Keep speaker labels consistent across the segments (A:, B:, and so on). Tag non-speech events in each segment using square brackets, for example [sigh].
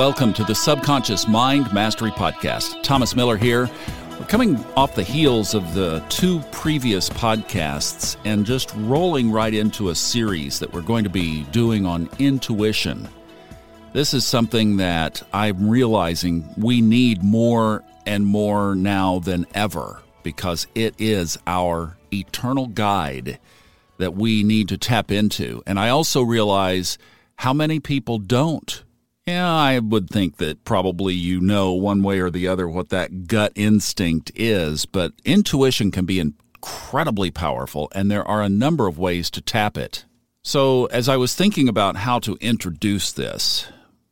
A: Welcome to the Subconscious Mind Mastery Podcast. Thomas Miller here. We're coming off the heels of the two previous podcasts and just rolling right into a series that we're going to be doing on intuition. This is something that I'm realizing we need more and more now than ever because it is our eternal guide that we need to tap into. And I also realize how many people don't yeah, I would think that probably you know one way or the other what that gut instinct is, but intuition can be incredibly powerful, and there are a number of ways to tap it. So, as I was thinking about how to introduce this,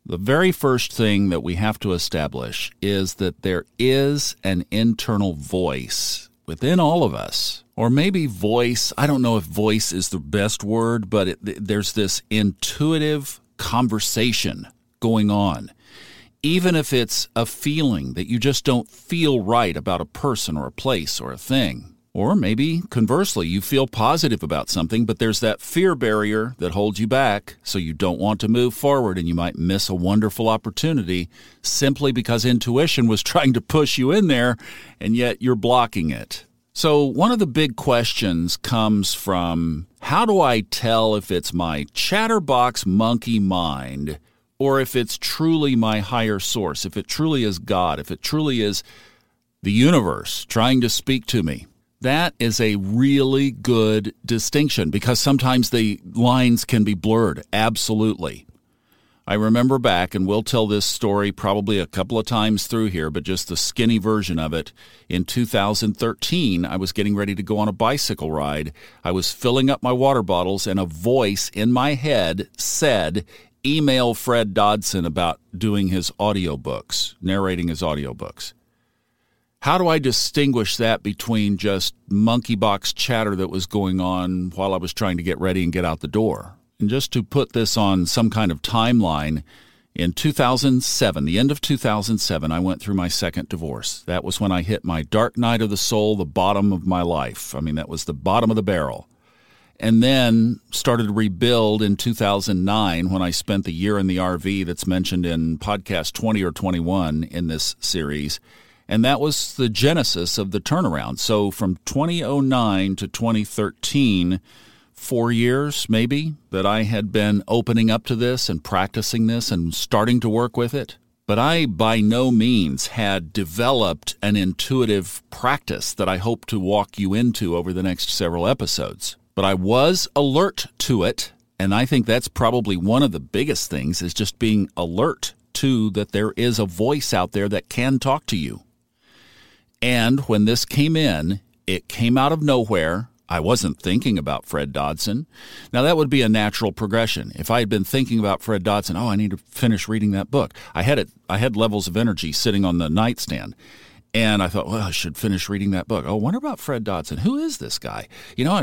A: the very first thing that we have to establish is that there is an internal voice within all of us. Or maybe voice, I don't know if voice is the best word, but it, there's this intuitive conversation going on. Even if it's a feeling that you just don't feel right about a person or a place or a thing. Or maybe conversely, you feel positive about something, but there's that fear barrier that holds you back, so you don't want to move forward and you might miss a wonderful opportunity simply because intuition was [laughs] trying to push you in there and yet you're blocking it. So, one of the big questions comes from how do I tell if it's my chatterbox monkey mind or if it's truly my higher source, if it truly is God, if it truly is the universe trying to speak to me. That is a really good distinction because sometimes the lines can be blurred. Absolutely. I remember back, and we'll tell this story probably a couple of times through here, but just the skinny version of it. In 2013, I was getting ready to go on a bicycle ride. I was filling up my water bottles, and a voice in my head said, email Fred Dodson about doing his audiobooks, narrating his audiobooks. How do I distinguish that between just monkey box chatter that was going on while I was trying to get ready and get out the door? And just to put this on some kind of timeline, in 2007, the end of 2007, I went through my second divorce. That was when I hit my dark night of the soul, the bottom of my life. I mean, that was the bottom of the barrel and then started to rebuild in 2009 when I spent the year in the RV that's mentioned in podcast 20 or 21 in this series. And that was the genesis of the turnaround. So from 2009 to 2013, four years maybe that I had been opening up to this and practicing this and starting to work with it. But I by no means had developed an intuitive practice that I hope to walk you into over the next several episodes but I was alert to it. And I think that's probably one of the biggest things is just being alert to that there is a voice out there that can talk to you. And when this came in, it came out of nowhere. I wasn't thinking about Fred Dodson. Now, that would be a natural progression. If I had been thinking about Fred Dodson, oh, I need to finish reading that book. I had it, I had levels of energy sitting on the nightstand. And I thought, well, I should finish reading that book. Oh, wonder about Fred Dodson. Who is this guy? You know,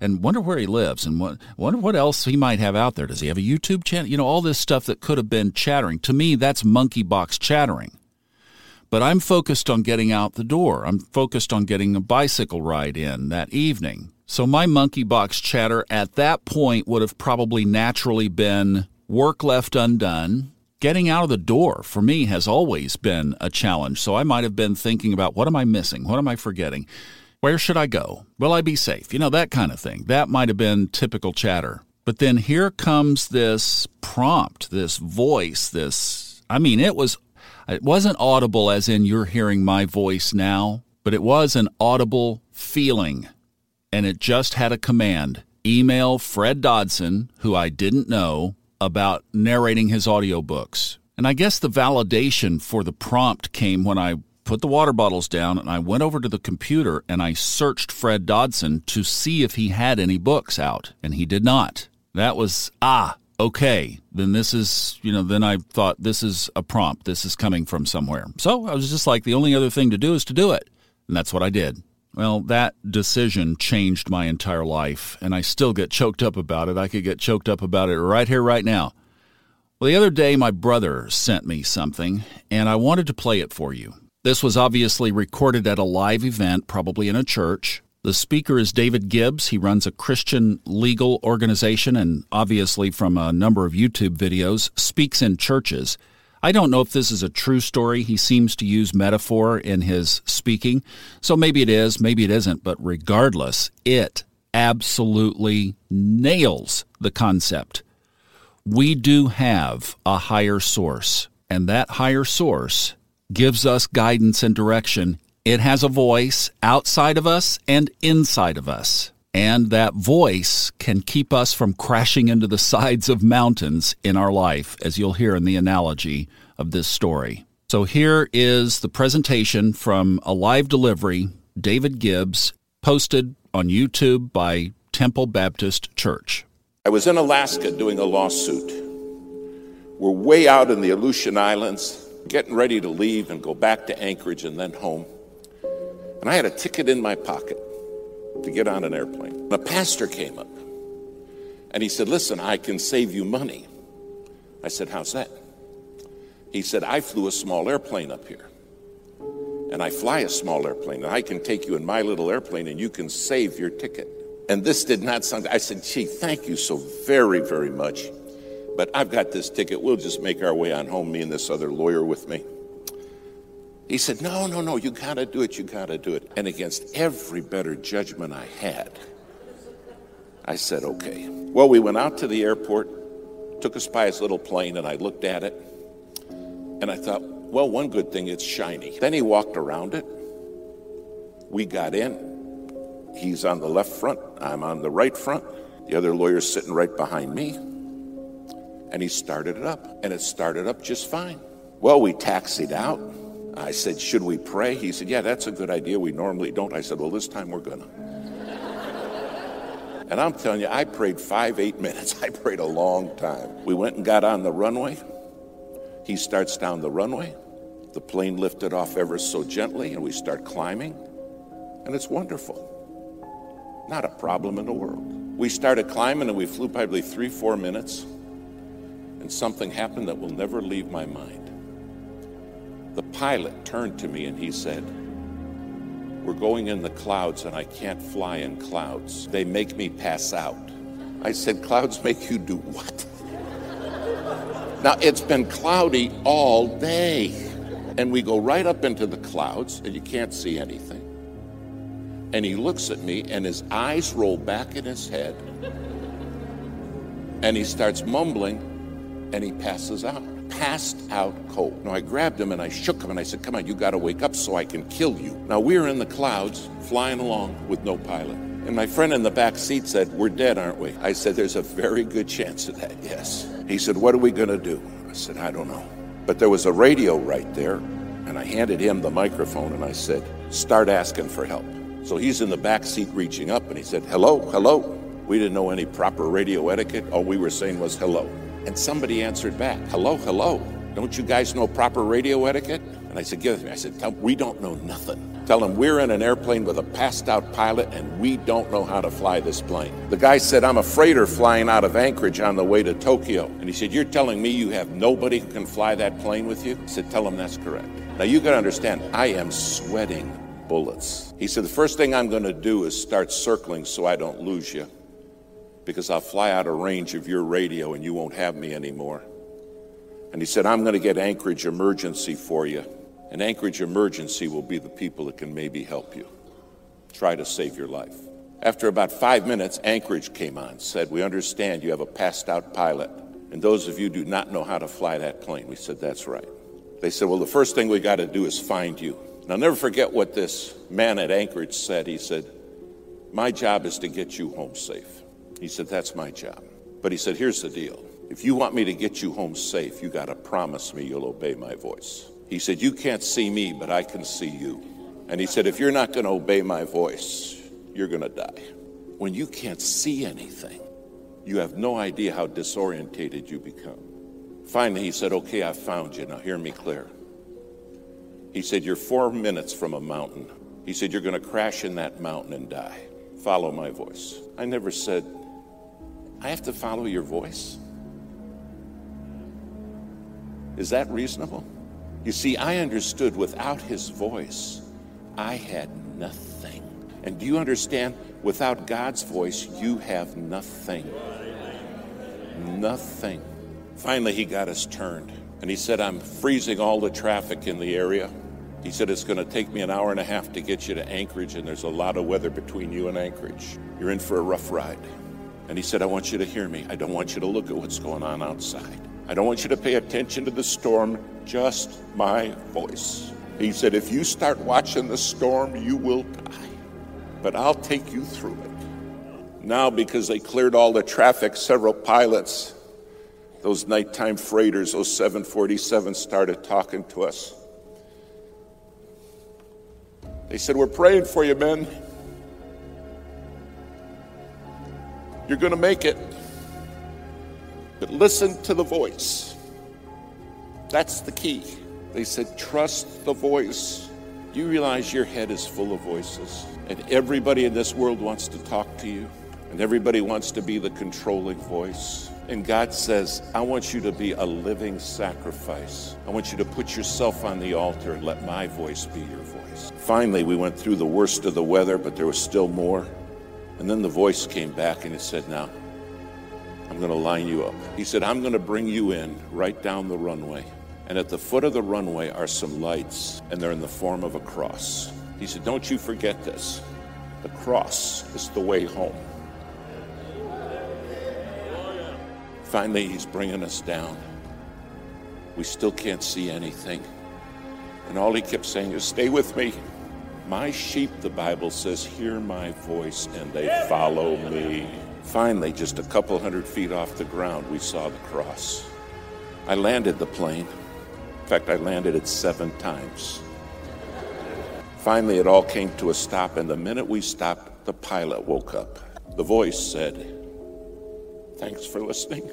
A: and wonder where he lives, and what, wonder what else he might have out there. Does he have a YouTube channel? You know, all this stuff that could have been chattering. To me, that's monkey box chattering. But I'm focused on getting out the door. I'm focused on getting a bicycle ride in that evening. So my monkey box chatter at that point would have probably naturally been work left undone, getting out of the door for me has always been a challenge. So I might have been thinking about what am I missing? What am I forgetting? Where should I go? Will I be safe? You know, that kind of thing. That might have been typical chatter. But then here comes this prompt, this voice, this I mean, it was it wasn't audible as in you're hearing my voice now, but it was an audible feeling. And it just had a command. Email Fred Dodson, who I didn't know, about narrating his audiobooks. And I guess the validation for the prompt came when I put the water bottles down and I went over to the computer and I searched Fred Dodson to see if he had any books out, and he did not. That was, ah, okay, then this is, you know, then I thought this is a prompt. This is coming from somewhere. So I was just like, the only other thing to do is to do it. And that's what I did. Well, that decision changed my entire life, and I still get choked up about it. I could get choked up about it right here, right now. Well, the other day, my brother sent me something, and I wanted to play it for you. This was obviously recorded at a live event, probably in a church. The speaker is David Gibbs. He runs a Christian legal organization and obviously, from a number of YouTube videos, speaks in churches. I don't know if this is a true story. He seems to use metaphor in his speaking. So maybe it is, maybe it isn't. But regardless, it absolutely nails the concept. We do have a higher source, and that higher source gives us guidance and direction. It has a voice outside of us and inside of us. And that voice can keep us from crashing into the sides of mountains in our life, as you'll hear in the analogy of this story. So here is the presentation from a live delivery, David Gibbs, posted on YouTube by Temple Baptist Church.
B: I was in Alaska doing a lawsuit. We're way out in the Aleutian Islands, getting ready to leave and go back to Anchorage and then home. And I had a ticket in my pocket to get on an airplane. A pastor came up and he said, Listen, I can save you money. I said, How's that? He said, I flew a small airplane up here. And I fly a small airplane, and I can take you in my little airplane and you can save your ticket. And this did not sound, I said, gee, thank you so very, very much. But I've got this ticket. We'll just make our way on home, me and this other lawyer with me. He said, No, no, no, you got to do it, you got to do it. And against every better judgment I had, I said, Okay. Well, we went out to the airport, took us by his little plane, and I looked at it, and I thought, Well, one good thing, it's shiny. Then he walked around it. We got in. He's on the left front, I'm on the right front. The other lawyer's sitting right behind me. And he started it up, and it started up just fine. Well, we taxied out. I said, Should we pray? He said, Yeah, that's a good idea. We normally don't. I said, Well, this time we're going to. and I'm telling you, I prayed five, eight minutes. [laughs] I prayed a long time. We went and got on the runway. He starts down the runway. The plane lifted off ever so gently, and we start climbing. And it's wonderful. Not a problem in the world. We started climbing, and we flew probably three, four minutes. And something happened that will never leave my mind. The pilot turned to me and he said, We're going in the clouds and I can't fly in clouds. They make me pass out. I said, Clouds make you do what? now, it's been cloudy all day. And we go right up into the clouds and you can't see anything. And he looks at me and his eyes roll back in his head. And he starts mumbling and he passes out passed out cold. Now I grabbed him and I shook him and I said, Come on, you got to wake up so I can kill you. Now we're in the clouds flying along with no pilot. And my friend in the back seat said, We're dead, aren't we? I said, There's a very good chance of that, yes. He said, What are we to do? I said, I don't know. But there was a radio right there, and I handed him the microphone and I said, Start asking for help. So he's in the back seat reaching up and he said, Hello, hello. We didn't know any proper radio etiquette. All we were saying was hello. And somebody answered back, Hello, hello. Don't you guys know proper radio etiquette? And I said, Give it to me. I said, Tell We don't know nothing. Tell them we're in an airplane with a passed out pilot and we don't know how to fly this plane. The guy said, I'm a freighter flying out of Anchorage on the way to Tokyo. And he said, You're telling me you have nobody who can fly that plane with you? I said, Tell him that's correct. Now you gotta understand, I am sweating bullets. He said, The first thing I'm gonna do is start circling so I don't lose you because I'll fly out of range of your radio and you won't have me anymore. And he said, I'm going to get Anchorage Emergency for you. And Anchorage Emergency will be the people that can maybe help you. Try to save your life. After about five minutes, Anchorage came on, said, We understand you have a passed out pilot, and those of you do not know how to fly that plane. We said, That's right. They said, Well, the first thing we got to do is find you. And I'll never forget what this man at Anchorage said. He said, My job is to get you home safe. He said, That's my job. But he said, Here's the deal. If you want me to get you home safe, you got to promise me you'll obey my voice. He said, You can't see me, but I can see you. And he said, If you're not going to obey my voice, you're going to die. When you can't see anything, you have no idea how disorientated you become. Finally, he said, Okay, I found you. Now hear me clear. He said, You're four minutes from a mountain. He said, You're going to crash in that mountain and die. Follow my voice. I never said, I have to follow your voice. Is that reasonable? You see, I understood without his voice, I had nothing. And do you understand? Without God's voice, you have nothing. Nothing. Finally, he got us turned And he said, I'm freezing all the traffic in the area. He said, It's going to take me an hour and a half to get you to Anchorage, and there's a lot of weather between you and Anchorage. You're in for a rough ride. And he said, I want you to hear me. I don't want you to look at what's going on outside. I don't want you to pay attention to the storm, just my voice. He said, If you start watching the storm, you will die. But I'll take you through it. Now, because they cleared all the traffic, several pilots, those nighttime freighters, those 747s, started talking to us. They said, We're praying for you, men. You're going to make it. But listen to the voice. That's the key. They said, Trust the voice. You realize your head is full of voices? And everybody in this world wants to talk to you, and everybody wants to be the controlling voice. And God says, I want you to be a living sacrifice. I want you to put yourself on the altar and let my voice be your voice. Finally, we went through the worst of the weather, but there was still more. And then the voice came back and it said, Now, I'm going to line you up. He said, I'm going to bring you in right down the runway. And at the foot of the runway are some lights, and they're in the form of a cross. He said, Don't you forget this. The cross is the way home. Finally, he's bringing us down. We still can't see anything. And all he kept saying is, Stay with me. My sheep, the Bible says, hear my voice and they follow me. Finally, just a couple hundred feet off the ground, we saw the cross. I landed the plane. In fact, I landed it seven times. Finally, it all came to a stop, and the minute we stopped, the pilot woke up. The voice said, Thanks for listening.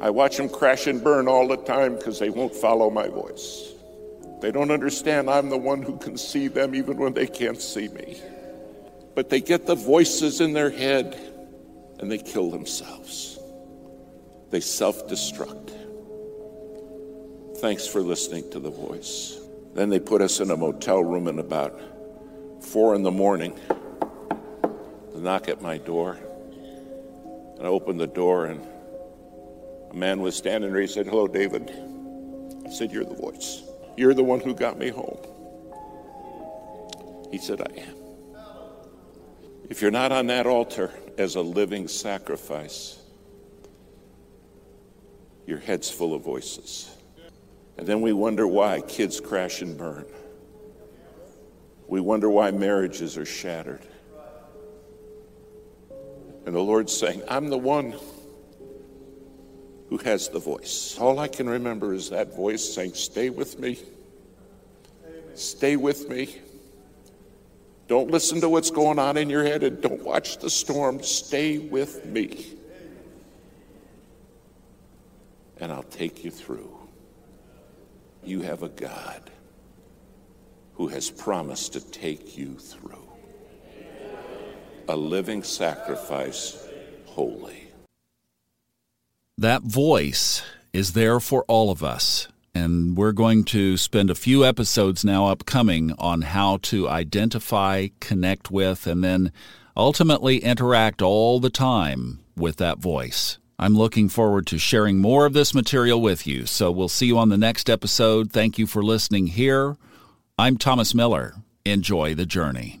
B: I watch them crash and burn all the time because they won't follow my voice. They don't understand I'm the one who can see them even when they can't see me. But they get the voices in their head and they kill themselves. They self destruct. Thanks for listening to the voice. Then they put us in a motel room in about four in the morning. The knock at my door. And I opened the door and a man was standing there. He said, Hello, David. I said, You're the voice. You're the one who got me home. He said, I am. If you're not on that altar as a living sacrifice, your head's full of voices. And then we wonder why kids crash and burn. We wonder why marriages are shattered. And the Lord's saying, I'm the one who has the voice. All I can remember is that voice saying, Stay with me. Stay with me. Don't listen to what's going on in your head and don't watch the storm. Stay with me. And I'll take you through. You have a God who has promised to take you through. A living sacrifice, holy.
A: That voice is there for all of us. And we're going to spend a few episodes now upcoming on how to identify, connect with, and then ultimately interact all the time with that voice. I'm looking forward to sharing more of this material with you. So we'll see you on the next episode. Thank you for listening here. I'm Thomas Miller. Enjoy the journey.